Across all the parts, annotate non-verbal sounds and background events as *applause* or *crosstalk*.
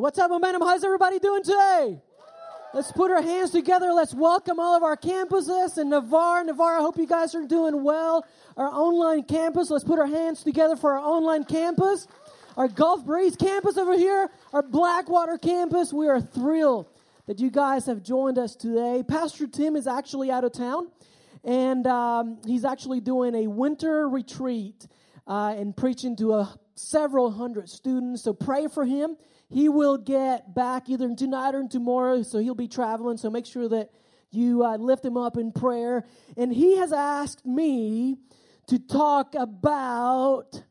What's up, Momentum? How's everybody doing today? Let's put our hands together. Let's welcome all of our campuses and Navarre. Navarre, I hope you guys are doing well. Our online campus. Let's put our hands together for our online campus. Our Gulf Breeze campus over here. Our Blackwater campus. We are thrilled that you guys have joined us today. Pastor Tim is actually out of town, and um, he's actually doing a winter retreat uh, and preaching to a, several hundred students. So pray for him he will get back either tonight or tomorrow, so he'll be traveling. So make sure that you uh, lift him up in prayer. And he has asked me to talk about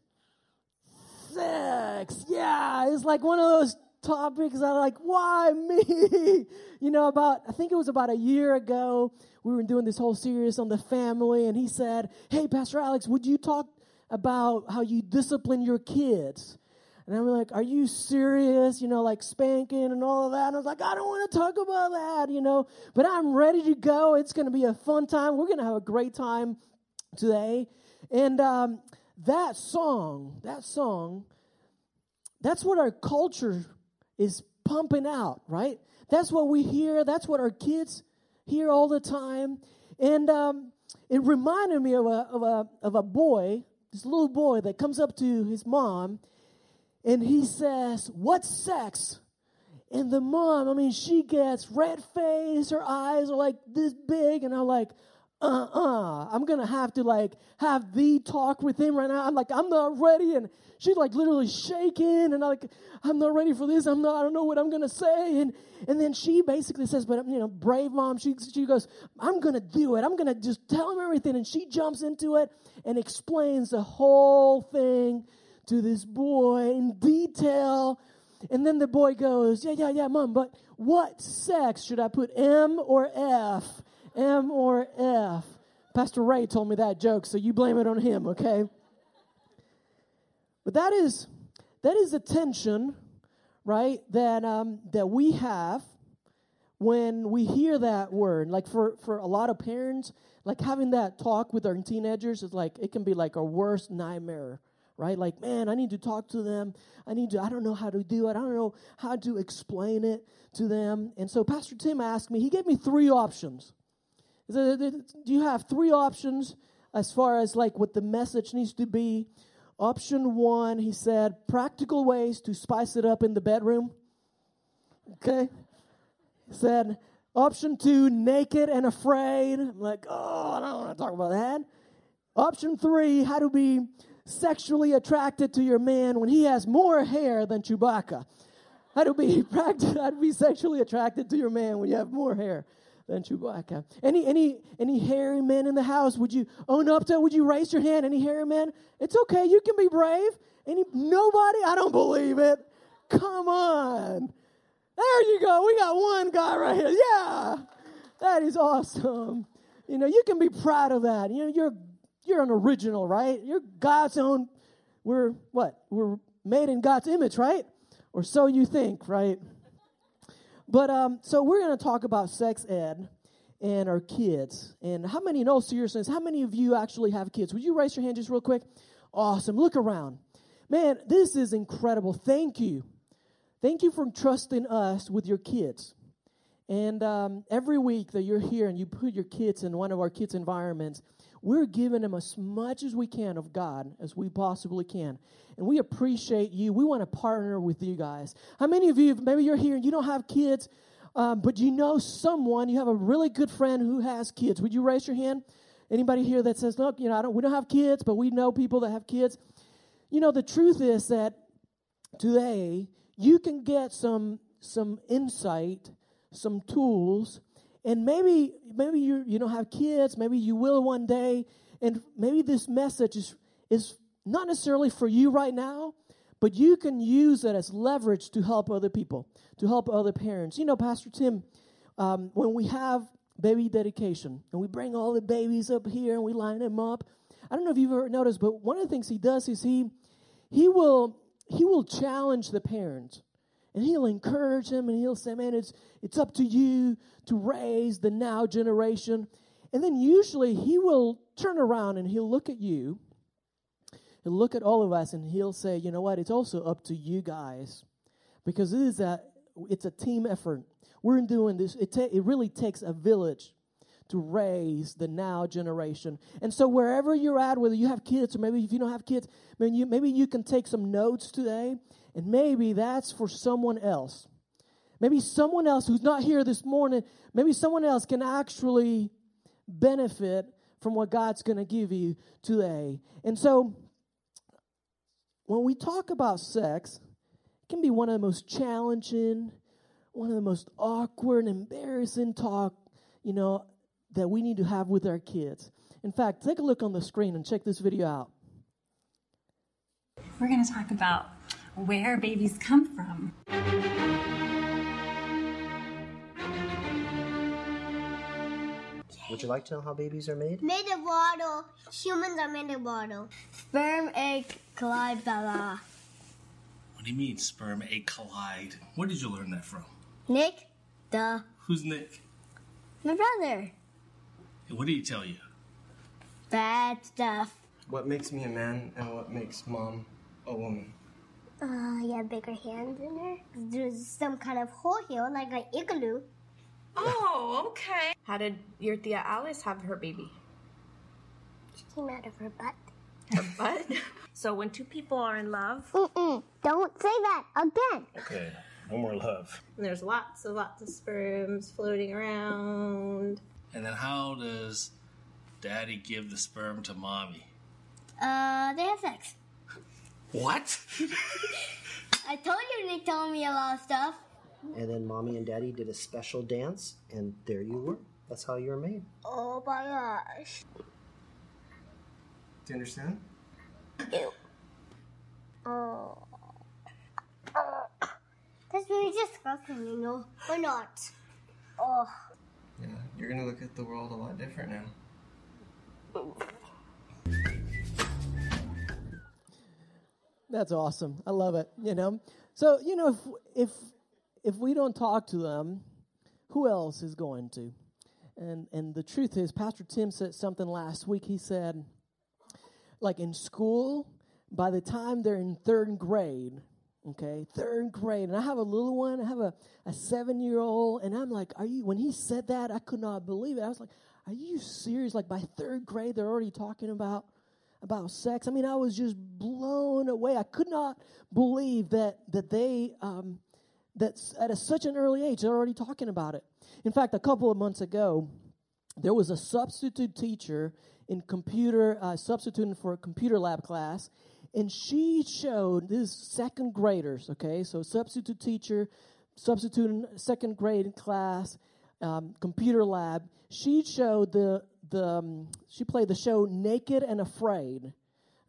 sex. Yeah, it's like one of those topics that like, why me? *laughs* you know, about, I think it was about a year ago, we were doing this whole series on the family, and he said, Hey, Pastor Alex, would you talk about how you discipline your kids? And I'm like, Are you serious? You know, like spanking and all of that. And I was like, I don't want to talk about that, you know, but I'm ready to go. It's going to be a fun time. We're going to have a great time today. And um, that song, that song, that's what our culture is pumping out, right? That's what we hear. That's what our kids hear all the time. And um, it reminded me of a, of, a, of a boy, this little boy that comes up to his mom and he says, What sex? And the mom, I mean, she gets red face, her eyes are like this big, and I'm like, uh uh-uh. uh, I'm gonna have to like have the talk with him right now. I'm like, I'm not ready. And she's like literally shaking, and I'm like, I'm not ready for this. I'm not, I don't know what I'm gonna say. And and then she basically says, but you know, brave mom, she she goes, I'm gonna do it. I'm gonna just tell him everything. And she jumps into it and explains the whole thing to this boy in detail. And then the boy goes, Yeah, yeah, yeah, mom, but what sex should I put, M or F? M or F? Pastor Ray told me that joke, so you blame it on him, okay? But that is that is a tension, right? That um, that we have when we hear that word. Like for for a lot of parents, like having that talk with our teenagers is like it can be like a worst nightmare right? Like, man, I need to talk to them. I need to, I don't know how to do it. I don't know how to explain it to them. And so Pastor Tim asked me, he gave me three options. Do you have three options as far as like what the message needs to be? Option one, he said, practical ways to spice it up in the bedroom. Okay. He said, option two, naked and afraid. I'm like, oh, I don't want to talk about that. Option three, how to be sexually attracted to your man when he has more hair than Chewbacca? How to be *laughs* how to be sexually attracted to your man when you have more hair than Chewbacca? Any any any hairy men in the house? Would you own up to? Would you raise your hand? Any hairy men? It's okay. You can be brave. Any nobody? I don't believe it. Come on. There you go. We got one guy right here. Yeah. That is awesome. You know, you can be proud of that. You know, you're you're an original, right? You're God's own. We're what? We're made in God's image, right? Or so you think, right? But um, so we're going to talk about sex ed and our kids. And how many, all seriousness, how many of you actually have kids? Would you raise your hand just real quick? Awesome. Look around. Man, this is incredible. Thank you. Thank you for trusting us with your kids. And um, every week that you're here and you put your kids in one of our kids' environments, we're giving them as much as we can of God as we possibly can. And we appreciate you. We want to partner with you guys. How many of you, maybe you're here and you don't have kids, um, but you know someone, you have a really good friend who has kids? Would you raise your hand? Anybody here that says, look, you know, I don't, we don't have kids, but we know people that have kids? You know, the truth is that today you can get some some insight, some tools and maybe maybe you you don't have kids maybe you will one day. And maybe this message is is not necessarily for you right now but you can use it as leverage to help other people to help other parents. You know pastor tim um, when we have baby dedication and we bring all the babies up here and we line them up i don't know if you've ever noticed but one of the things he does is he he will he will challenge the parents and he'll encourage him and he'll say, Man, it's, it's up to you to raise the now generation. And then usually he will turn around and he'll look at you, he'll look at all of us, and he'll say, You know what? It's also up to you guys. because it is a it's a team effort. We're doing this. It ta- it really takes a village to raise the now generation. And so wherever you're at, whether you have kids or maybe if you don't have kids, maybe you, maybe you can take some notes today, and maybe that's for someone else. Maybe someone else who's not here this morning, maybe someone else can actually benefit from what God's going to give you today. And so when we talk about sex, it can be one of the most challenging, one of the most awkward, embarrassing talk, you know, that we need to have with our kids. In fact, take a look on the screen and check this video out. We're going to talk about where babies come from. Would you like to know how babies are made? Made of water. Humans are made of water. Sperm, egg, collide, blah, What do you mean, sperm egg collide? Where did you learn that from? Nick, the Who's Nick? my brother. And what did he tell you? Bad stuff. What makes me a man and what makes mom a woman? Uh, yeah, bigger hands in her. There's some kind of hole here, like an igloo. Oh, okay. How did your Thea Alice have her baby? She came out of her butt. Her butt? *laughs* so when two people are in love, Mm-mm. Don't say that again. Okay, no more love. And there's lots and lots of sperms floating around. And then how does daddy give the sperm to mommy? Uh, they have sex. What? *laughs* I told you Nick told me a lot of stuff. And then mommy and daddy did a special dance, and there you were. That's how you were made. Oh my gosh. Do you understand? Oh. *coughs* That's really disgusting, you know. Or not. Oh. Yeah, you're gonna look at the world a lot different now. That's awesome. I love it. You know, so you know if if if we don't talk to them, who else is going to? And and the truth is, Pastor Tim said something last week. He said, like in school, by the time they're in third grade, okay, third grade, and I have a little one. I have a a seven year old, and I'm like, are you? When he said that, I could not believe it. I was like, are you serious? Like by third grade, they're already talking about about sex. I mean, I was just blown away. I could not believe that that they um, that at a, such an early age they're already talking about it. In fact, a couple of months ago, there was a substitute teacher in computer uh, substituting for a computer lab class, and she showed this second graders. Okay, so substitute teacher substituting second grade class, um, computer lab. She showed the the um, she played the show Naked and Afraid.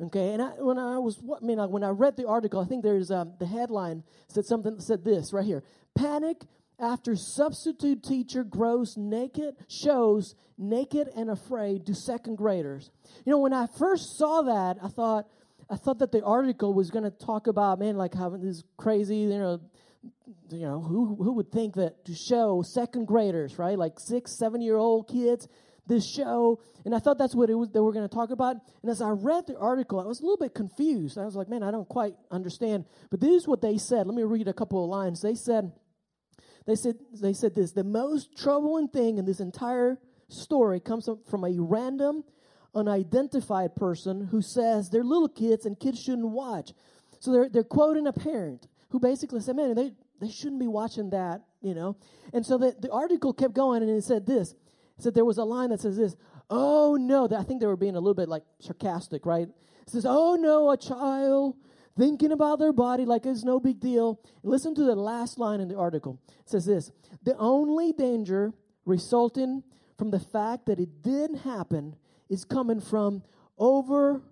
Okay, and I, when I was, what, I mean, when I read the article, I think there's um, the headline said something said this right here: Panic after substitute teacher grows naked, shows naked and afraid to second graders. You know, when I first saw that, I thought, I thought that the article was going to talk about man, like having this crazy, you know, you know, who who would think that to show second graders, right, like six, seven year old kids, this show, and I thought that's what it was that we're going to talk about. And as I read the article, I was a little bit confused. I was like, man, I don't quite understand. But this is what they said. Let me read a couple of lines. They said, they said, they said this: the most troubling thing in this entire story comes from a random, unidentified person who says they're little kids and kids shouldn't watch. So they're they're quoting a parent who basically said, "Man, they they shouldn't be watching that," you know. And so the the article kept going, and it said this: it said there was a line that says this, "Oh no," I think they were being a little bit like sarcastic, right? It says, "Oh no, a child." Thinking about their body like it's no big deal. Listen to the last line in the article. It says this The only danger resulting from the fact that it didn't happen is coming from overreaction,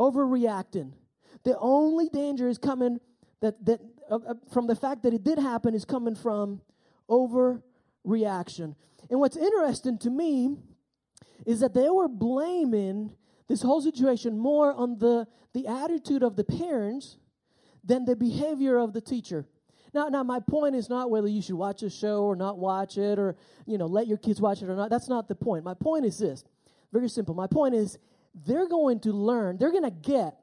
overreacting. The only danger is coming that that uh, uh, from the fact that it did happen is coming from overreaction. And what's interesting to me is that they were blaming this whole situation more on the the attitude of the parents than the behavior of the teacher. Now, now my point is not whether you should watch a show or not watch it, or you know, let your kids watch it or not. That's not the point. My point is this: very simple. My point is they're going to learn. They're going to get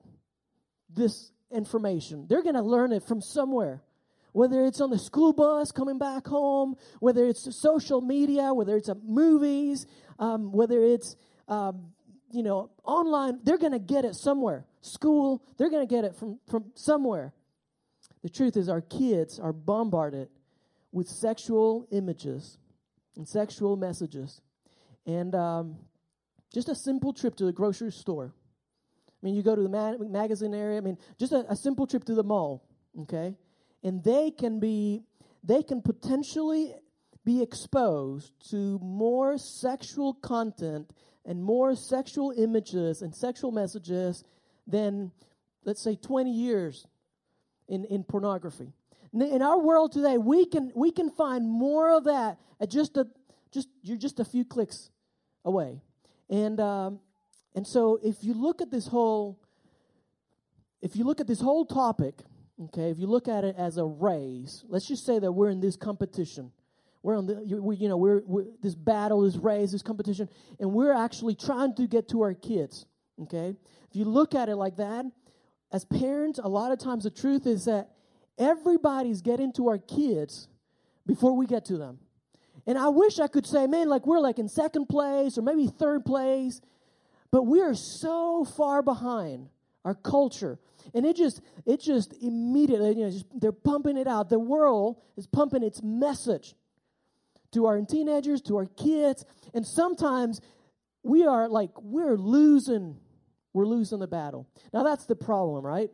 this information. They're going to learn it from somewhere. Whether it's on the school bus coming back home, whether it's social media, whether it's movies, um, whether it's um, you know online, they're going to get it somewhere. School, they're going to get it from from somewhere. The truth is, our kids are bombarded with sexual images and sexual messages, and um, just a simple trip to the grocery store. I mean, you go to the ma- magazine area. I mean, just a, a simple trip to the mall, okay? And they can be, they can potentially be exposed to more sexual content and more sexual images and sexual messages than, let's say, 20 years in, in pornography. In our world today, we can, we can find more of that at just a, just, you're just a few clicks away. And, um, and so if you look at this whole, if you look at this whole topic, okay, if you look at it as a race, let's just say that we're in this competition. We're on the, you, we, you know, we're, we're, this battle, this race, this competition, and we're actually trying to get to our kids, okay? If you look at it like that, as parents, a lot of times the truth is that everybody's getting to our kids before we get to them. And I wish I could say, man, like we're like in second place or maybe third place, but we are so far behind our culture. And it just, it just immediately, you know, just, they're pumping it out. The world is pumping its message to our teenagers, to our kids. And sometimes we are like, we're losing, we're losing the battle. Now that's the problem, right?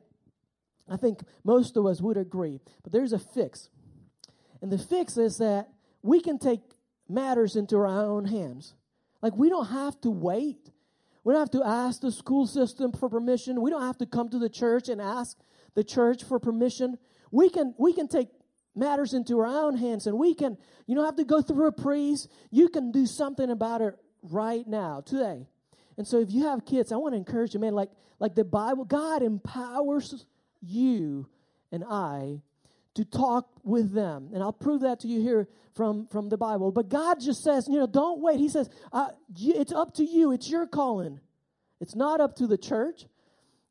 I think most of us would agree. But there's a fix. And the fix is that we can take matters into our own hands. Like we don't have to wait we don't have to ask the school system for permission. We don't have to come to the church and ask the church for permission. We can we can take matters into our own hands and we can you don't have to go through a priest. You can do something about it right now, today. And so if you have kids, I want to encourage you, man, like like the Bible, God empowers you and I to talk with them. And I'll prove that to you here from, from the Bible. But God just says, you know, don't wait. He says, uh, it's up to you. It's your calling. It's not up to the church.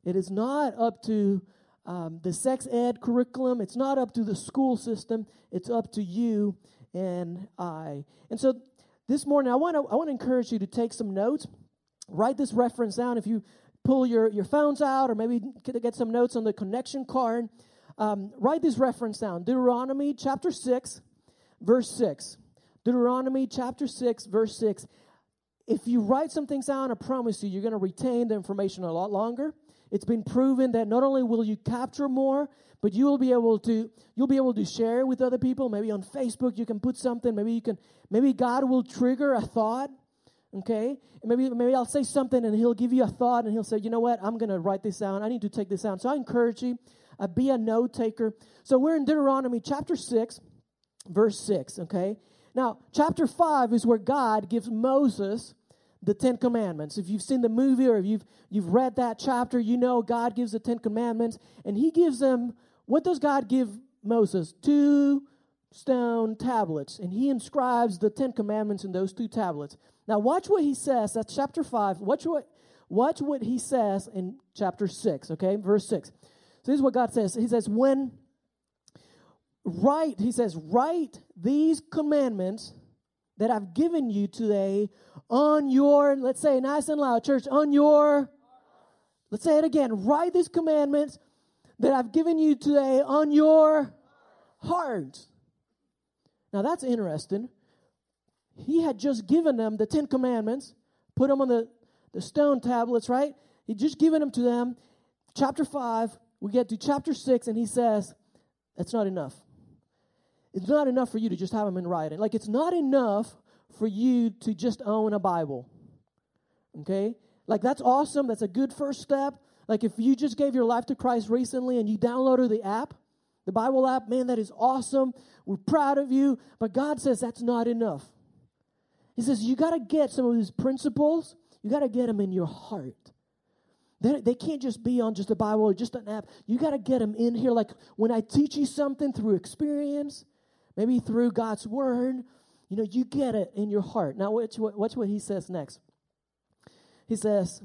It is not up to um, the sex ed curriculum. It's not up to the school system. It's up to you and I. And so this morning, I want to I want to encourage you to take some notes. Write this reference down. If you pull your, your phones out or maybe get some notes on the connection card, um, write this reference down Deuteronomy chapter 6, verse 6. Deuteronomy chapter 6, verse 6. If you write some things down, I promise you, you're going to retain the information a lot longer. It's been proven that not only will you capture more, but you will be able to you'll be able to share with other people. Maybe on Facebook you can put something. Maybe you can maybe God will trigger a thought. Okay, and maybe maybe I'll say something and He'll give you a thought and He'll say, you know what, I'm going to write this down. I need to take this down. So I encourage you uh, be a note taker. So we're in Deuteronomy chapter 6, verse 6, okay? Now, chapter 5 is where God gives Moses the Ten Commandments. If you've seen the movie or if you've, you've read that chapter, you know God gives the Ten Commandments, and He gives them, what does God give Moses? Two stone tablets, and He inscribes the Ten Commandments in those two tablets. Now, watch what He says. That's chapter 5. Watch what, watch what He says in chapter 6, okay? Verse 6. So this is what God says. He says, when write, he says, write these commandments that I've given you today on your, let's say nice and loud, church, on your, let's say it again, write these commandments that I've given you today on your heart. Now that's interesting. He had just given them the Ten Commandments, put them on the, the stone tablets, right? He just given them to them. Chapter 5, we get to chapter 6, and he says, That's not enough. It's not enough for you to just have them in writing. Like, it's not enough for you to just own a Bible. Okay? Like, that's awesome. That's a good first step. Like, if you just gave your life to Christ recently and you downloaded the app, the Bible app, man, that is awesome. We're proud of you. But God says that's not enough. He says you got to get some of these principles, you got to get them in your heart. They, they can't just be on just a Bible or just an app. You got to get them in here. Like when I teach you something through experience, maybe through God's word, you know, you get it in your heart. Now, watch watch what he says next. He says,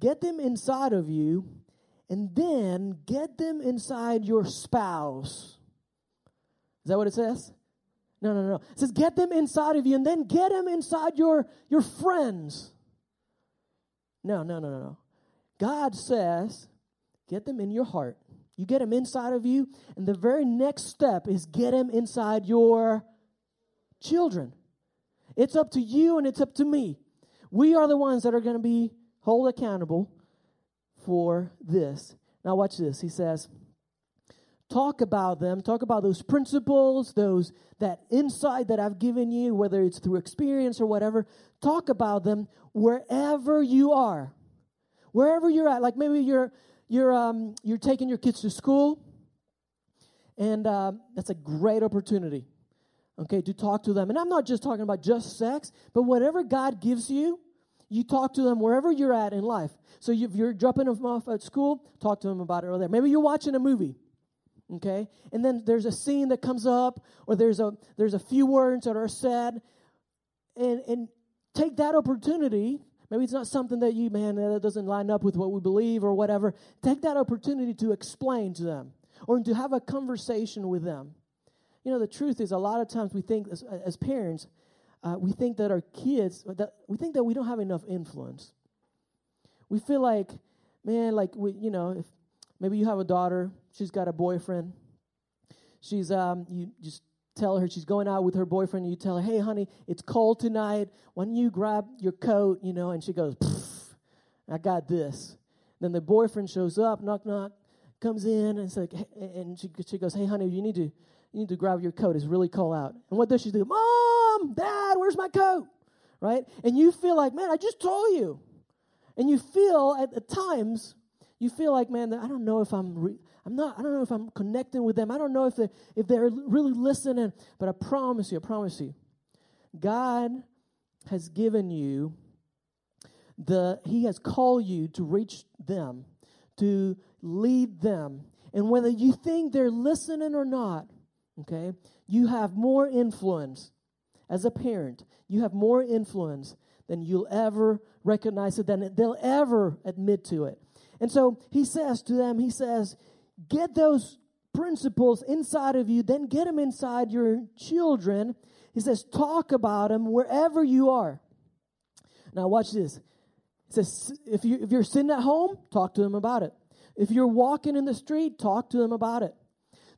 Get them inside of you and then get them inside your spouse. Is that what it says? No, no, no. It says get them inside of you and then get them inside your, your friends. No, no, no, no, no. God says get them in your heart. You get them inside of you, and the very next step is get them inside your children. It's up to you and it's up to me. We are the ones that are going to be held accountable for this. Now, watch this. He says, talk about them, talk about those principles, those that insight that I've given you, whether it's through experience or whatever. Talk about them wherever you are, wherever you're at. Like maybe you're you're um, you're taking your kids to school, and uh, that's a great opportunity. Okay, to talk to them, and I'm not just talking about just sex, but whatever God gives you, you talk to them wherever you're at in life. So if you're dropping them off at school, talk to them about it over there. Maybe you're watching a movie okay? And then there's a scene that comes up or there's a there's a few words that are said. And and take that opportunity. Maybe it's not something that you man that doesn't line up with what we believe or whatever. Take that opportunity to explain to them or to have a conversation with them. You know the truth is a lot of times we think as, as parents uh, we think that our kids that we think that we don't have enough influence we feel like man like we you know if maybe you have a daughter she's got a boyfriend. She's um you just tell her she's going out with her boyfriend and you tell her, "Hey honey, it's cold tonight. Why don't you grab your coat, you know?" And she goes, "I got this." Then the boyfriend shows up, knock knock, comes in and like and she she goes, "Hey honey, you need to you need to grab your coat. It's really cold out." And what does she do? "Mom, Dad, where's my coat?" Right? And you feel like, "Man, I just told you." And you feel at, at times you feel like, man, I don't know if I'm re- I'm not, I don't know if I'm connecting with them. I don't know if they're, if they're really listening. But I promise you, I promise you, God has given you the, He has called you to reach them, to lead them. And whether you think they're listening or not, okay, you have more influence as a parent. You have more influence than you'll ever recognize it, than they'll ever admit to it. And so he says to them, he says, get those principles inside of you, then get them inside your children. He says, talk about them wherever you are. Now, watch this. He says, if, you, if you're sitting at home, talk to them about it. If you're walking in the street, talk to them about it.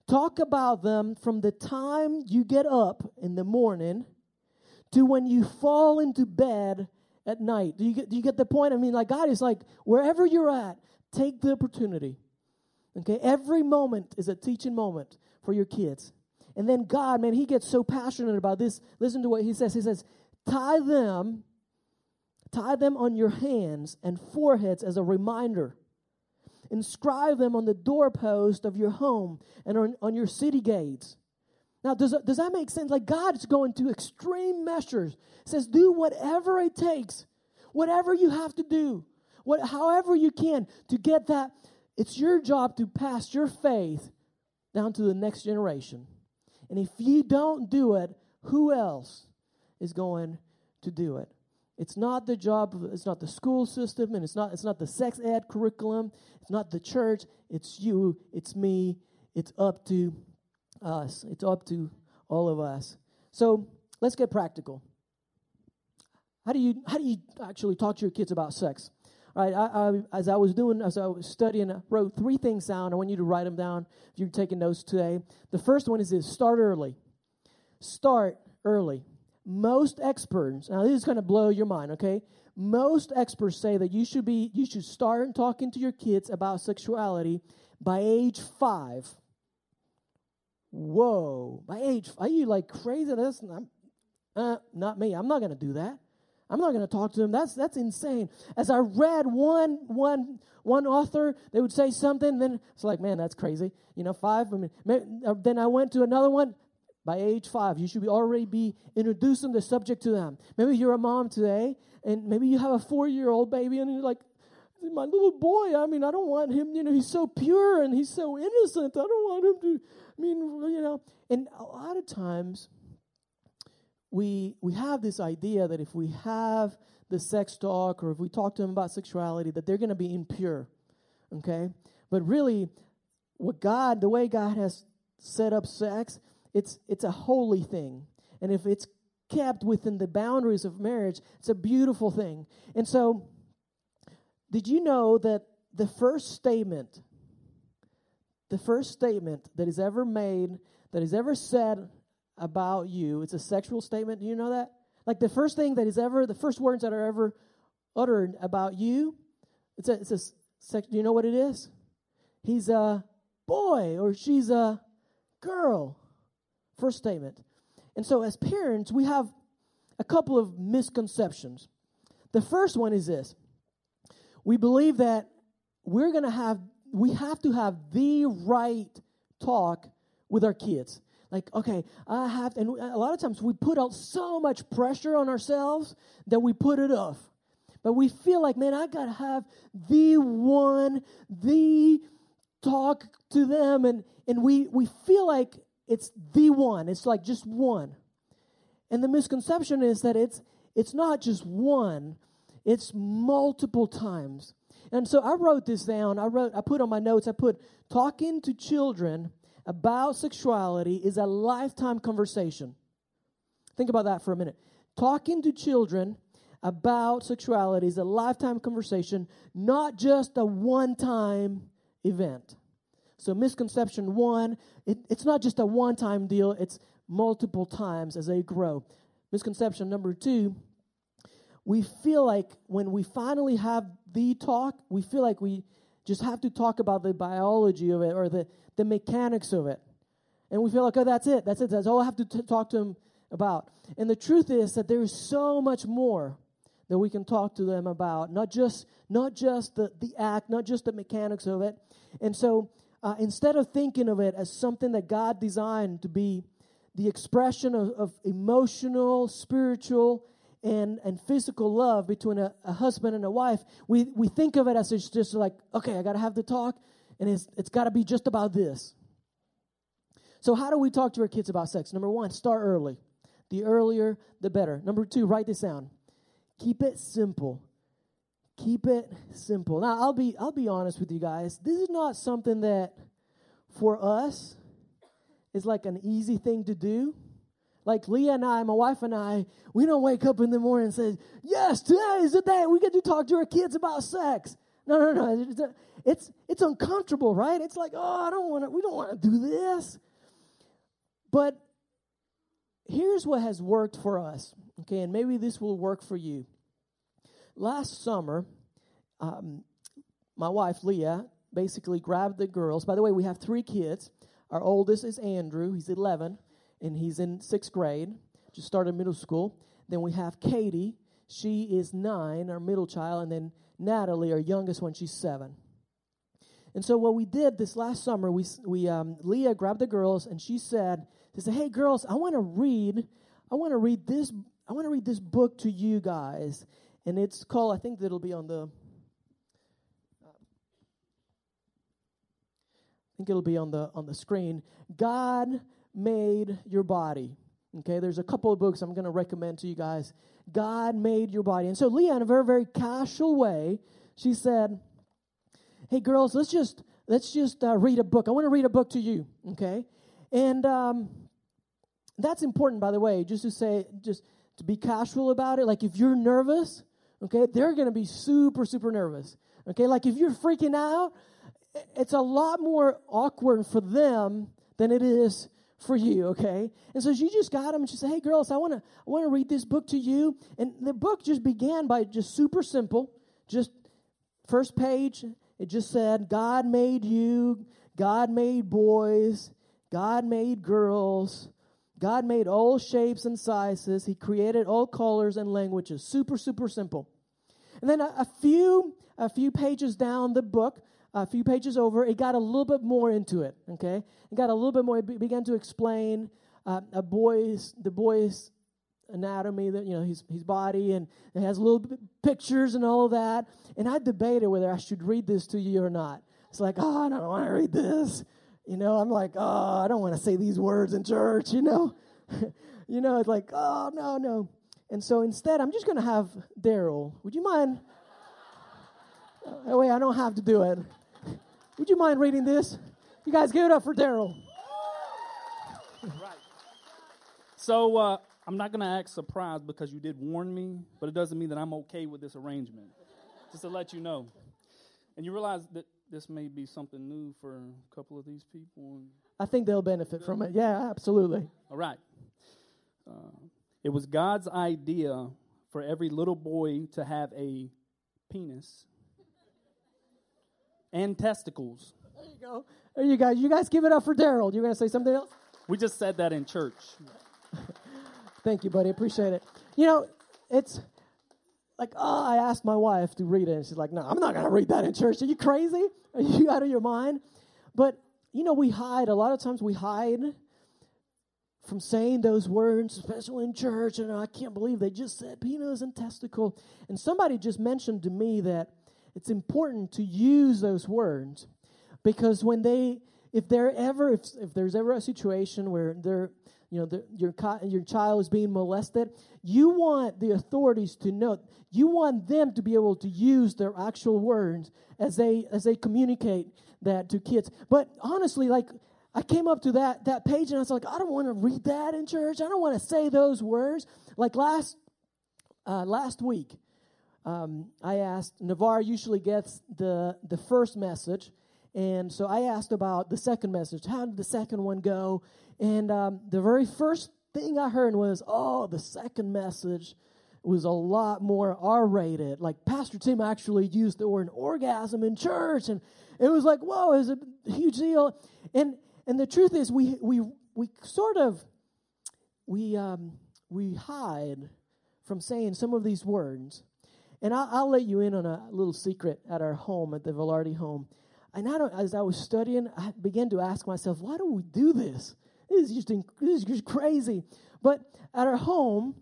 Talk about them from the time you get up in the morning to when you fall into bed at night. Do you get, do you get the point? I mean, like, God is like, wherever you're at, take the opportunity Okay, every moment is a teaching moment for your kids. And then God, man, He gets so passionate about this. Listen to what He says. He says, tie them, tie them on your hands and foreheads as a reminder. Inscribe them on the doorpost of your home and on, on your city gates. Now, does, does that make sense? Like God's going to extreme measures. says, do whatever it takes, whatever you have to do, what, however you can to get that it's your job to pass your faith down to the next generation. And if you don't do it, who else is going to do it? It's not the job, it's not the school system, and it's not, it's not the sex ed curriculum, it's not the church, it's you, it's me, it's up to us, it's up to all of us. So let's get practical. How do you how do you actually talk to your kids about sex? Right, I, I, as I was doing, as I was studying, I wrote three things down. I want you to write them down if you're taking notes today. The first one is this start early. Start early. Most experts, now this is going to blow your mind, okay? Most experts say that you should be, you should start talking to your kids about sexuality by age five. Whoa, by age, are you like crazy? That's not, uh, not me. I'm not going to do that. I'm not going to talk to them. That's that's insane. As I read one one one author, they would say something, then it's like, man, that's crazy. You know, five. I mean, uh, then I went to another one. By age five, you should be already be introducing the subject to them. Maybe you're a mom today, and maybe you have a four year old baby, and you're like, my little boy. I mean, I don't want him. You know, he's so pure and he's so innocent. I don't want him to. Mean, you know, and a lot of times we we have this idea that if we have the sex talk or if we talk to them about sexuality that they're going to be impure okay But really, what God, the way God has set up sex, it's it's a holy thing. And if it's kept within the boundaries of marriage, it's a beautiful thing. And so, did you know that the first statement, the first statement that is ever made, that is ever said about you, it's a sexual statement? Do you know that? Like the first thing that is ever, the first words that are ever uttered about you, it's a, it's a sex. Do you know what it is? He's a boy or she's a girl. First statement. And so, as parents, we have a couple of misconceptions. The first one is this we believe that we're going to have, we have to have the right talk with our kids. Like, okay, I have, and a lot of times we put out so much pressure on ourselves that we put it off. But we feel like, man, I got to have the one, the talk to them. And, and we, we feel like it's the one. It's like just one. And the misconception is that it's it's not just one, it's multiple times. And so I wrote this down. I wrote I put on my notes, I put talking to children about sexuality is a lifetime conversation. Think about that for a minute. Talking to children about sexuality is a lifetime conversation, not just a one time event. So, misconception one, it, it's not just a one time deal, it's multiple times as they grow. Misconception number two, we feel like when we finally have the talk, we feel like we just have to talk about the biology of it or the, the mechanics of it. And we feel like, oh, that's it. That's it. That's all I have to t- talk to them about. And the truth is that there is so much more that we can talk to them about. Not just not just the, the act, not just the mechanics of it. And so uh, instead of thinking of it as something that God designed to be the expression of, of emotional, spiritual, and, and physical love between a, a, husband and a wife, we, we think of it as it's just like, okay, I got to have the talk, and it's, it's got to be just about this. So, how do we talk to our kids about sex? Number one, start early. The earlier, the better. Number two, write this down. Keep it simple. Keep it simple. Now, I'll be I'll be honest with you guys. This is not something that for us is like an easy thing to do. Like Leah and I, my wife and I, we don't wake up in the morning and say, "Yes, today is the day we get to talk to our kids about sex." No, no, no. It's it's, uncomfortable, right? It's like, "Oh, I don't want to we don't want to do this." But here's what has worked for us. Okay, and maybe this will work for you. Last summer, um, my wife Leah basically grabbed the girls. By the way, we have three kids. Our oldest is Andrew, he's 11, and he's in sixth grade, just started middle school. Then we have Katie, she is nine, our middle child, and then Natalie, our youngest one, she's seven. And so what we did this last summer, we, we um, Leah grabbed the girls and she said, she said, "Hey girls, I want to read, I want to read this, I want to read this book to you guys." and it's called. I think that'll be on the. I think it'll be on the on the screen. God made your body. Okay, there's a couple of books I'm going to recommend to you guys. God made your body, and so Leah, in a very very casual way, she said, "Hey girls, let's just let's just uh, read a book. I want to read a book to you." Okay, and um, that's important, by the way. Just to say, just to be casual about it. Like if you're nervous, okay, they're going to be super, super nervous. Okay, like if you're freaking out, it's a lot more awkward for them than it is for you, okay? And so she just got them and she said, Hey girls, I wanna I wanna read this book to you. And the book just began by just super simple, just first page, it just said, God made you, God made boys, God made girls, God made all shapes and sizes. He created all colors and languages. Super, super simple. And then a, a few a few pages down the book, a few pages over, it got a little bit more into it. Okay, it got a little bit more. It began to explain uh, a boy's the boy's anatomy, that you know his his body, and it has little pictures and all of that. And I debated whether I should read this to you or not. It's like, oh, I don't want to read this. You know, I'm like, oh, I don't want to say these words in church, you know? *laughs* you know, it's like, oh, no, no. And so instead, I'm just going to have Daryl. Would you mind? That way I don't have to do it. Would you mind reading this? You guys give it up for Daryl. Right. So uh, I'm not going to act surprised because you did warn me, but it doesn't mean that I'm okay with this arrangement. Just to let you know. And you realize that this may be something new for a couple of these people. I think they'll benefit from it. Yeah, absolutely. All right. Uh, it was God's idea for every little boy to have a penis and testicles. There you go. There you guys. You guys give it up for Daryl. You're going to say something else? We just said that in church. *laughs* Thank you, buddy. Appreciate it. You know, it's like, oh, I asked my wife to read it, and she's like, no, I'm not going to read that in church. Are you crazy? *laughs* Are you out of your mind? But, you know, we hide. A lot of times we hide from saying those words, especially in church. And I can't believe they just said penis and testicle. And somebody just mentioned to me that it's important to use those words because when they, if there ever, if, if there's ever a situation where they're, you know, the, your, your child is being molested, you want the authorities to know, you want them to be able to use their actual words as they, as they communicate that to kids. But honestly, like, I came up to that, that page and I was like, I don't want to read that in church. I don't want to say those words. Like last, uh, last week, um, I asked, Navarre usually gets the, the first message. And so I asked about the second message. How did the second one go? And um, the very first thing I heard was, oh, the second message was a lot more R rated. Like Pastor Tim actually used the word orgasm in church. And it was like, whoa, it was a huge deal. And and the truth is we we we sort of we um, we hide from saying some of these words and I'll, I'll, let you in on a little secret at our home, at the Velarde home. And I don't, as I was studying, I began to ask myself, why do we do this? This is just, this is just crazy. But at our home,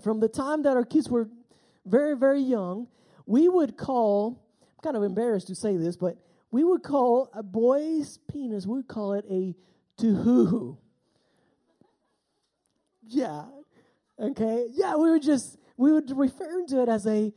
from the time that our kids were very, very young, we would call, I'm kind of embarrassed to say this, but we would call a boy's penis, we would call it a tuhoo. Yeah. Okay. Yeah, we would just we would refer to it as a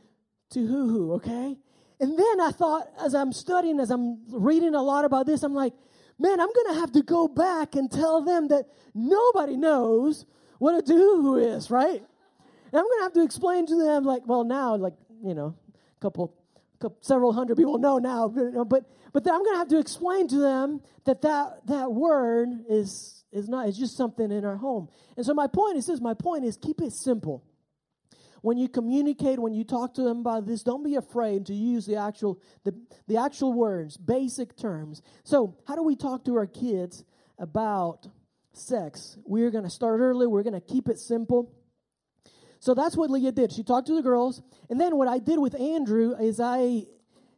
to-hoo-hoo, okay? And then I thought, as I'm studying, as I'm reading a lot about this, I'm like, man, I'm going to have to go back and tell them that nobody knows what a to-hoo-hoo is, right? And I'm going to have to explain to them, like, well, now, like, you know, a couple, couple several hundred people know now, but but I'm going to have to explain to them that that, that word is is not it's just something in our home. And so my point is this: my point is keep it simple when you communicate, when you talk to them about this, don't be afraid to use the actual the, the actual words, basic terms. So, how do we talk to our kids about sex? We're going to start early. We're going to keep it simple. So that's what Leah did. She talked to the girls, and then what I did with Andrew is I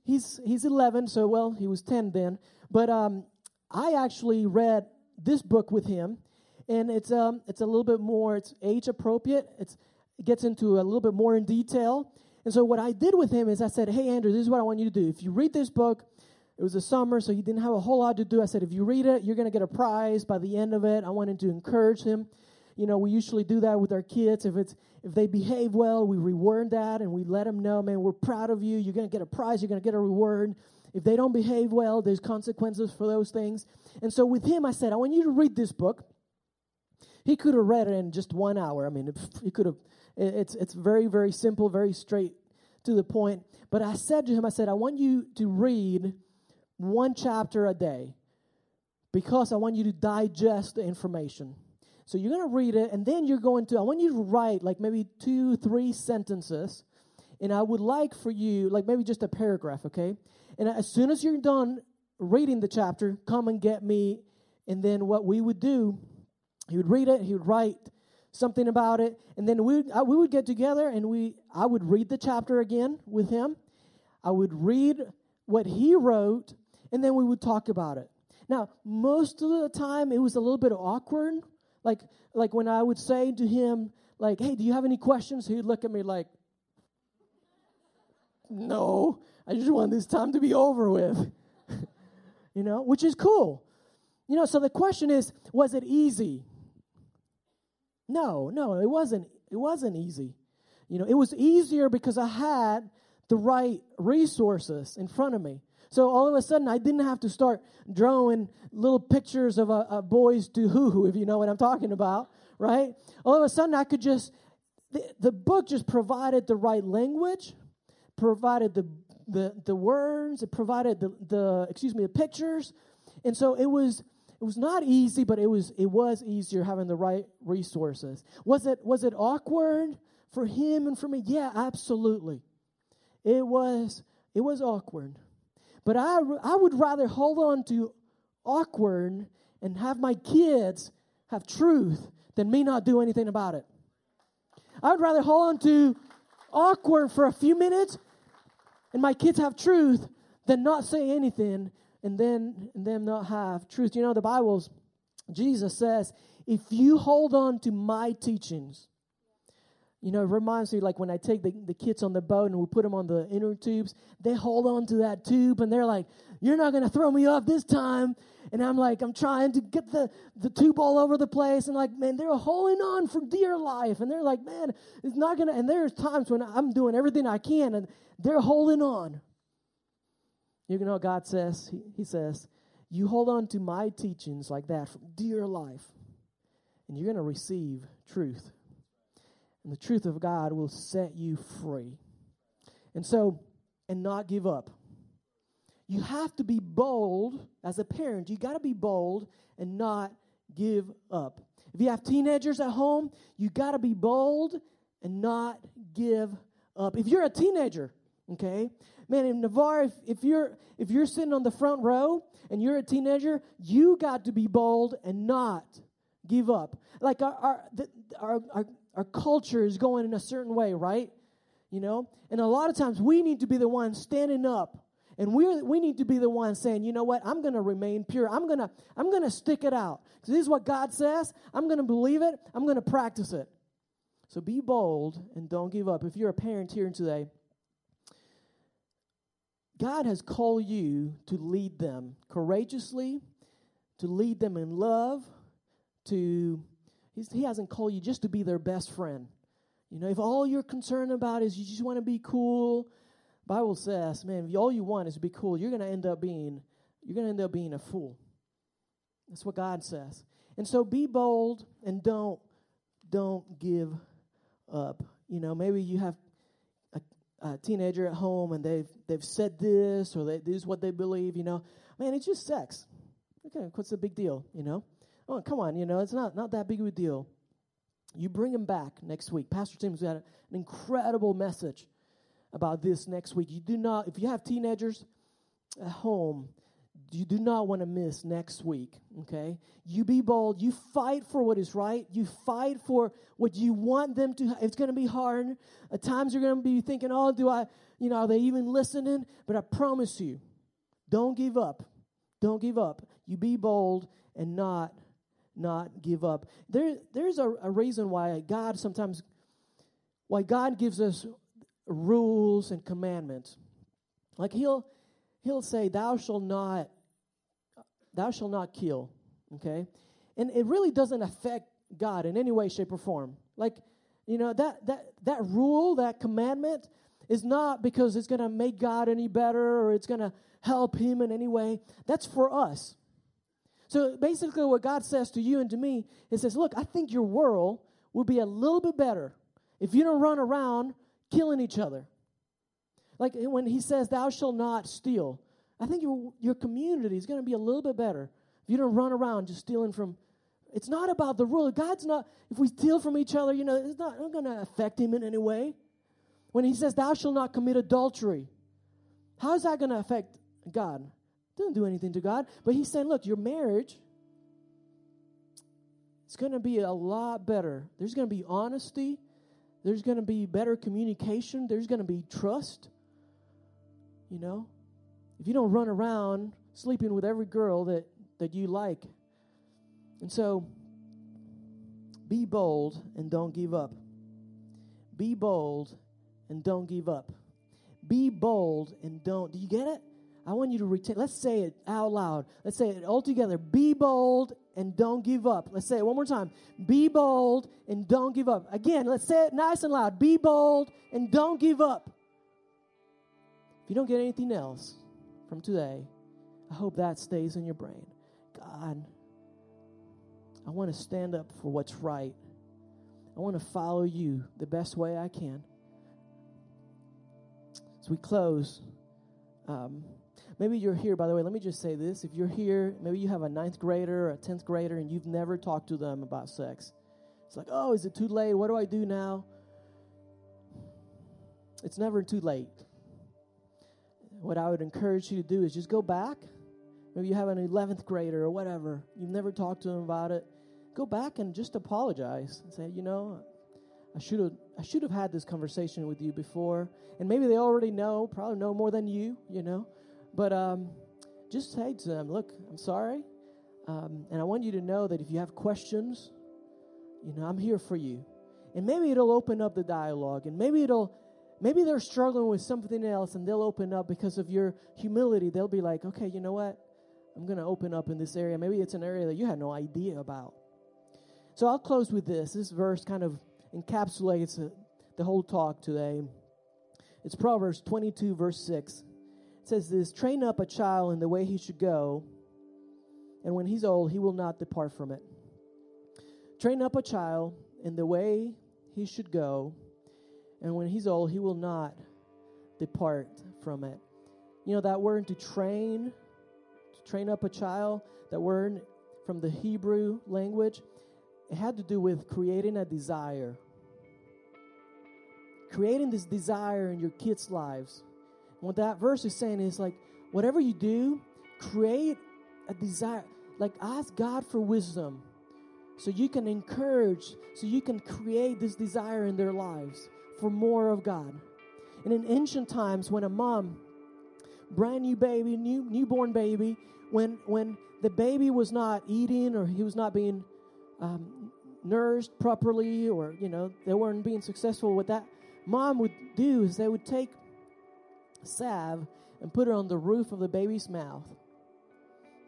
he's he's 11, so well, he was 10 then, but um I actually read this book with him and it's um it's a little bit more it's age appropriate. It's it gets into a little bit more in detail. And so what I did with him is I said, "Hey Andrew, this is what I want you to do. If you read this book, it was the summer, so he didn't have a whole lot to do. I said, if you read it, you're going to get a prize by the end of it. I wanted to encourage him. You know, we usually do that with our kids. If it's if they behave well, we reward that and we let them know, man, we're proud of you. You're going to get a prize. You're going to get a reward. If they don't behave well, there's consequences for those things. And so with him, I said, I want you to read this book. He could have read it in just one hour. I mean, he could have it's, it's very, very simple, very straight to the point. But I said to him, I said, I want you to read one chapter a day because I want you to digest the information. So you're going to read it, and then you're going to, I want you to write like maybe two, three sentences. And I would like for you, like maybe just a paragraph, okay? And as soon as you're done reading the chapter, come and get me. And then what we would do, he would read it, he would write something about it, and then we uh, we would get together and we I would read the chapter again with him. I would read what he wrote, and then we would talk about it. Now, most of the time, it was a little bit awkward. Like like when I would say to him, like, "Hey, do you have any questions?" He'd look at me like, "No, I just want this time to be over with." *laughs* you know, which is cool. You know, so the question is, was it easy? No, no, it wasn't. It wasn't easy. You know, it was easier because I had the right resources in front of me. So all of a sudden, I didn't have to start drawing little pictures of a, a boys do hoo hoo, if you know what I'm talking about, right? All of a sudden, I could just, the, the book just provided the right language, provided the, the, the words, it provided the, the, excuse me, the pictures. And so it was, it was not easy, but it was, it was easier having the right resources. Was it, was it awkward for him and for me? Yeah, absolutely. It was, it was awkward. But I, I would rather hold on to awkward and have my kids have truth than me not do anything about it. I'd rather hold on to awkward for a few minutes and my kids have truth than not say anything and then and them not have truth. You know, the Bible's Jesus says, if you hold on to my teachings, you know, it reminds me like when I take the, the kids on the boat and we put them on the inner tubes, they hold on to that tube and they're like, You're not going to throw me off this time. And I'm like, I'm trying to get the, the tube all over the place. And like, man, they're holding on for dear life. And they're like, Man, it's not going to. And there's times when I'm doing everything I can and they're holding on. You know what God says? He, he says, You hold on to my teachings like that for dear life, and you're going to receive truth and the truth of God will set you free. And so, and not give up. You have to be bold as a parent. You got to be bold and not give up. If you have teenagers at home, you got to be bold and not give up. If you're a teenager, okay, man, in Navarre, if, if you're if you're sitting on the front row and you're a teenager, you got to be bold and not give up. Like our our, the, our, our our culture is going in a certain way, right? You know? And a lot of times we need to be the ones standing up and we we need to be the ones saying, you know what? I'm going to remain pure. I'm going to I'm going to stick it out. Because this is what God says. I'm going to believe it. I'm going to practice it. So be bold and don't give up. If you're a parent here today, God has called you to lead them courageously, to lead them in love, to he hasn't called you just to be their best friend. You know, if all you're concerned about is you just want to be cool, Bible says, man, if all you want is to be cool, you're going to end up being you're going to end up being a fool. That's what God says. And so be bold and don't don't give up. You know, maybe you have a, teenager at home and they've they've said this or they, this is what they believe. You know, man, it's just sex. Okay, what's the big deal? You know, Oh, come on, you know, it's not, not that big of a deal. You bring him back next week. Pastor Tim's got an incredible message about this next week. You do not, if you have teenagers at home, you do not want to miss next week, okay? You be bold. You fight for what is right. You fight for what you want them to. It's going to be hard. At times you're going to be thinking, oh, do I, you know, are they even listening? But I promise you, don't give up. Don't give up. You be bold and not not give up. There, there's a, a reason why God sometimes, why God gives us rules and commandments. Like he'll, he'll say, "Thou shalt not, thou shalt not kill." Okay, and it really doesn't affect God in any way, shape, or form. Like, you know that that that rule, that commandment, is not because it's going to make God any better or it's going to help Him in any way. That's for us. So basically, what God says to you and to me, He says, Look, I think your world will be a little bit better if you don't run around killing each other. Like when He says, Thou shalt not steal, I think your, your community is going to be a little bit better if you don't run around just stealing from. It's not about the rule. God's not, if we steal from each other, you know, it's not, not going to affect Him in any way. When He says, Thou shalt not commit adultery, how is that going to affect God? Doesn't do anything to God. But he's saying, look, your marriage it's going to be a lot better. There's going to be honesty. There's going to be better communication. There's going to be trust. You know, if you don't run around sleeping with every girl that, that you like. And so, be bold and don't give up. Be bold and don't give up. Be bold and don't. Do you get it? I want you to retain. Let's say it out loud. Let's say it all together. Be bold and don't give up. Let's say it one more time. Be bold and don't give up. Again, let's say it nice and loud. Be bold and don't give up. If you don't get anything else, from today, I hope that stays in your brain. God, I want to stand up for what's right. I want to follow you the best way I can. As we close, um, maybe you're here, by the way, let me just say this. If you're here, maybe you have a ninth grader or a 10th grader and you've never talked to them about sex. It's like, oh, is it too late? What do I do now? It's never too late. What I would encourage you to do is just go back. Maybe you have an 11th grader or whatever. You've never talked to them about it. Go back and just apologize and say, you know, I should have I should have had this conversation with you before. And maybe they already know, probably know more than you, you know. But um, just say to them, look, I'm sorry. Um, and I want you to know that if you have questions, you know, I'm here for you. And maybe it'll open up the dialogue. And maybe it'll maybe they're struggling with something else and they'll open up because of your humility. They'll be like, okay, you know what? I'm going to open up in this area. Maybe it's an area that you had no idea about. So I'll close with this. This verse kind of encapsulates the whole talk today. It's Proverbs 22, verse 6. It says this Train up a child in the way he should go, and when he's old, he will not depart from it. Train up a child in the way he should go, and when he's old, he will not depart from it. You know, that word to train, to train up a child, that word from the Hebrew language, it had to do with creating a desire. Creating this desire in your kids' lives. what that verse is saying is like, whatever you do, create a desire. Like, ask God for wisdom so you can encourage, so you can create this desire in their lives for more of God. And in ancient times, when a mom, brand new baby, new newborn baby, when when the baby was not eating or he was not being um, properly, or you know they weren't being successful, what that mom would do is they would take salve and put it on the roof of the baby's mouth.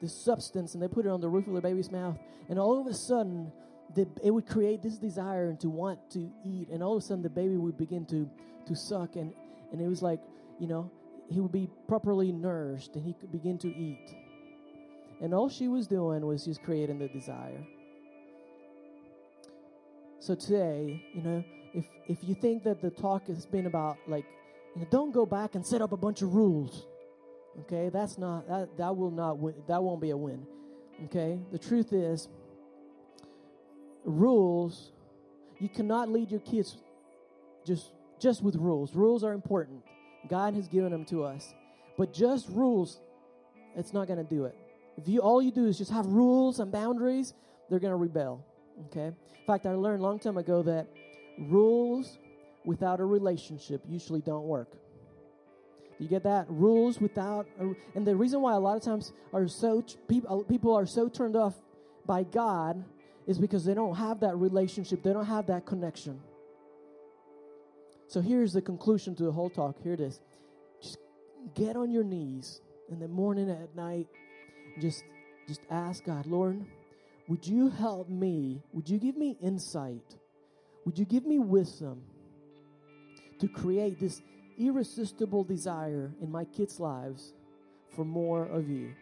This substance, and they put it on the roof of the baby's mouth, and all of a sudden the, it would create this desire and to want to eat and all of a sudden the baby would begin to to suck and and it was like you know he would be properly nourished and he could begin to eat. And all she was doing was just creating the desire. So today you know if if you think that the talk has been about like you know don't go back and set up a bunch of rules okay? That's not that that will not win, that won't be a win okay? The truth is rules, you cannot lead your kids just just with rules. Rules are important. God has given them to us. But just rules, it's not going to do it. If you all you do is just have rules and boundaries, they're going to rebel. Okay? In fact, I learned a long time ago that rules without a relationship usually don't work. You get that? Rules without, a, and the reason why a lot of times are so people people are so turned off by God is because they don't have that relationship, they don't have that connection. So here's the conclusion to the whole talk. Here it is. Just get on your knees in the morning and at night. Just just ask God, Lord, would you help me? Would you give me insight? Would you give me wisdom to create this irresistible desire in my kids' lives for more of you?